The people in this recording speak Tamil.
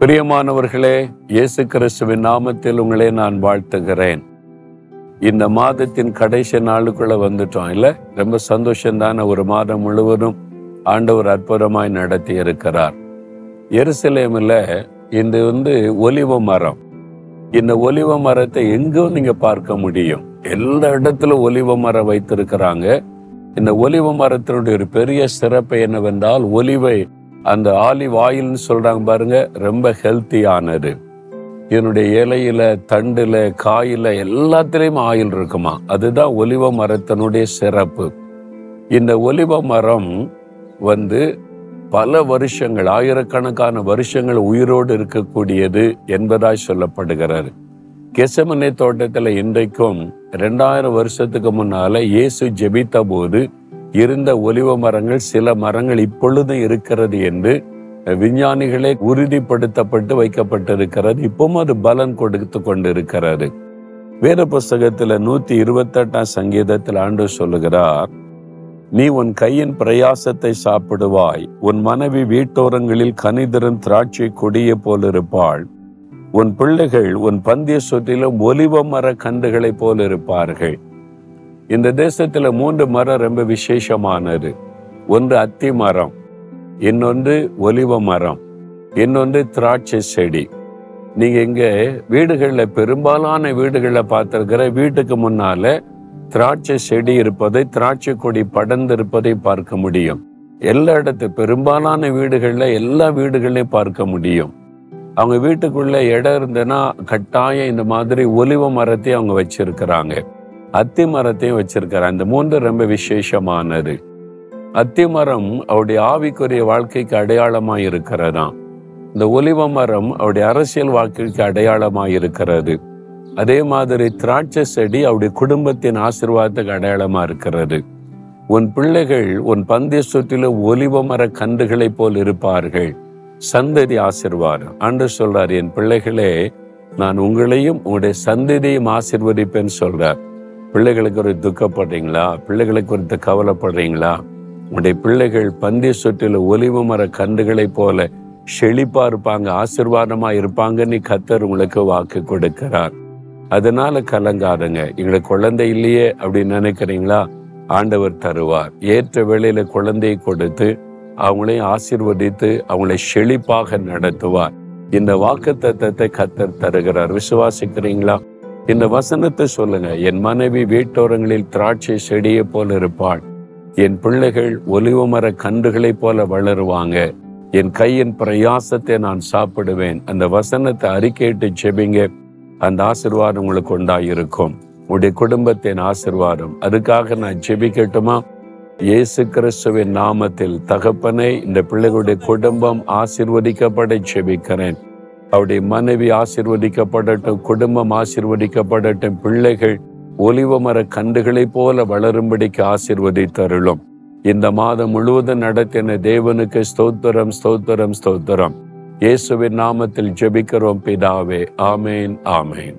பிரியமானவர்களே இயேசு கிறிஸ்துவின் நாமத்தில் உங்களை நான் வாழ்த்துகிறேன். இந்த மாதத்தின் கடைசி நாளுக்குள்ள வந்துட்டோம். இல்ல ரொம்ப சந்தோஷம்தான ஒரு மாதம் முழுவதும் ஆண்டவர் அற்புதமாய் நடத்தி இருக்கிறார். எருசலேமில் இந்த வந்து ஒலிவ மரம். இந்த ஒலிவ மரத்தை எங்கும் நீங்க பார்க்க முடியும். எல்லா இடத்திலும் ஒலிவ மரம் வைத்திருக்கிறாங்க. இந்த ஒலிவ மரத்தினுடைய ஒரு பெரிய சிறப்பு என்னவென்றால் ஒலிவை அந்த ஆலிவ் ஆயில்னு சொல்றாங்க பாருங்க ரொம்ப ஹெல்த்தியானது. இதனுடைய இலையில தண்டுல காயில எல்லாத்திலையும் ஆயில் இருக்குமா? அதுதான் ஒலிவ மரத்தினுடைய சிறப்பு. இந்த ஒலிவ மரம் வந்து பல வருஷங்கள் ஆயிரக்கணக்கான வருஷங்கள் உயிரோடு இருக்கக்கூடியது என்பதாய் சொல்லப்படுகிறார் கெசமனை தோட்டத்தில் இன்றைக்கும் ரெண்டாயிரம் வருஷத்துக்கு முன்னால இயேசு ஜெபித்த போது இருந்த ஒலிவ மரங்கள் சில மரங்கள் இப்பொழுது இருக்கிறது என்று விஞ்ஞானிகளே உறுதிப்படுத்தப்பட்டு வைக்கப்பட்டிருக்கிறது. இப்பவும் அது பலன் கொடுத்து கொண்டிருக்கிறது. வேத புஸ்தகத்துல நூத்தி இருபத்தெட்டாம் சங்கீதத்தில் ஆண்டு சொல்லுகிறார் நீ உன் கையின் பிரயாசத்தை சாப்பிடுவாய். உன் மனைவி வீட்டோரங்களில் கனிதரும் திராட்சை கொடிய போலிருப்பாள் உன் பிள்ளைகள் உன் பந்திய சொத்திலும் ஒலிவ மர கன்றுகளைப் போல் இருப்பார்கள். இந்த தேசத்துல மூன்று மரம் ரொம்ப விசேஷமானது. ஒன்று அத்தி மரம் இன்னொன்று ஒலிவ மரம் இன்னொன்று திராட்சை செடி. நீங்க இங்க வீடுகளில் பெரும்பாலான வீடுகளில் பார்த்துருக்கிற வீட்டுக்கு முன்னால திராட்சை செடி இருப்பதை திராட்சை கொடி படர்ந்து இருப்பதை பார்க்க முடியும். எல்லா இடத்து பெரும்பாலான வீடுகளில் எல்லா வீடுகளையும் பார்க்க முடியும். அவங்க வீட்டுக்குள்ள இடம் இருந்ததுன்னா கட்டாயம் இந்த மாதிரி ஒலிவ மரத்தையும் அவங்க வச்சிருக்கிறாங்க. அத்தி மரத்தையும் வச்சிருக்கிறாங்க இந்த மூன்று ரொம்ப விசேஷமானது. அத்தி மரம் அவருடைய ஆவிக்குரிய வாழ்க்கைக்கு அடையாளமா இருக்கிறதாம். இந்த ஒலிவ மரம் அவருடைய அரசியல் வாழ்க்கைக்கு அடையாளமா இருக்கிறது. அதே மாதிரி திராட்சை செடி அவருடைய குடும்பத்தின் ஆசிர்வாதத்துக்கு அடையாளமா இருக்கிறது. உன் பிள்ளைகள் உன் பந்திய சுற்றிலும் ஒலிவ மர கன்றுகளைப் போல் இருப்பார்கள். சந்ததி ஆசிர்வாதம். அன்று சொல்றார் என் பிள்ளைகளே நான் உங்களையும் உங்களுடைய சந்ததியையும் ஆசிர்வதிப்பேன்னு சொல்றார். பிள்ளைகளுக்கு ஒரு துக்கப்படுறீங்களா? பிள்ளைகளுக்கு குறித்து கவலைப்படுறீங்களா? உங்களுடைய பிள்ளைகள் பந்தி சுற்றில ஒலிவ மர கன்றுகளைப் போல செழிப்பா இருப்பாங்க ஆசிர்வாதமா இருப்பாங்கன்னு கத்தர் உங்களுக்கு வாக்கு கொடுக்கிறார். அதனால கலங்காதுங்க. எங்களுக்கு குழந்தை இல்லையே அப்படின்னு நினைக்கிறீங்களா? ஆண்டவர் தருவார். ஏற்ற வேளையில குழந்தையை கொடுத்து அவங்களையும் ஆசிர்வதித்து அவங்களை செழிப்பாக நடத்துவார். இந்த வாக்கு தத்தத்தை கத்தர் தருகிறார். விசுவாசிக்கிறீங்களா? இந்த வசனத்தை சொல்லுங்க. என் மனைவி வீட்டோரங்களில் திராட்சை செடியை போல இருப்பாள். என் பிள்ளைகள் ஒலிவ மர கன்றுகளைப் போல வளருவாங்க. என் கையின் பிரயாசத்தை நான் சாப்பிடுவேன். அந்த வசனத்தை அறிக்கையிட்டு செபிங்க அந்த ஆசிர்வாதம் உங்களுக்கு உண்டாயிருக்கும். உடைய குடும்பத்தின் ஆசிர்வாதம். அதுக்காக நான் செபிக்கட்டுமா இயேசு கிறிஸ்துவின் நாமத்தில் தகப்பனை இந்த பிள்ளைகளுடைய குடும்பம் ஆசிர்வதிக்கப்பட செபிக்கிறேன் அவருடைய மனைவி ஆசிர்வதிக்கப்படட்டும் குடும்பம் ஆசிர்வதிக்கப்படட்டும் பிள்ளைகள் ஒலிவ மர கண்டுகளைப் போல வளரும்படிக்கு ஆசிர்வதித்தருளும். இந்த மாதம் முழுவதும் நடத்தின தேவனுக்கு ஸ்தோத்திரம் ஸ்தோத்திரம் ஸ்தோத்திரம். இயேசுவின் நாமத்தில் ஜெபிக்கிறோம் பிதாவே. ஆமேன் ஆமேன்.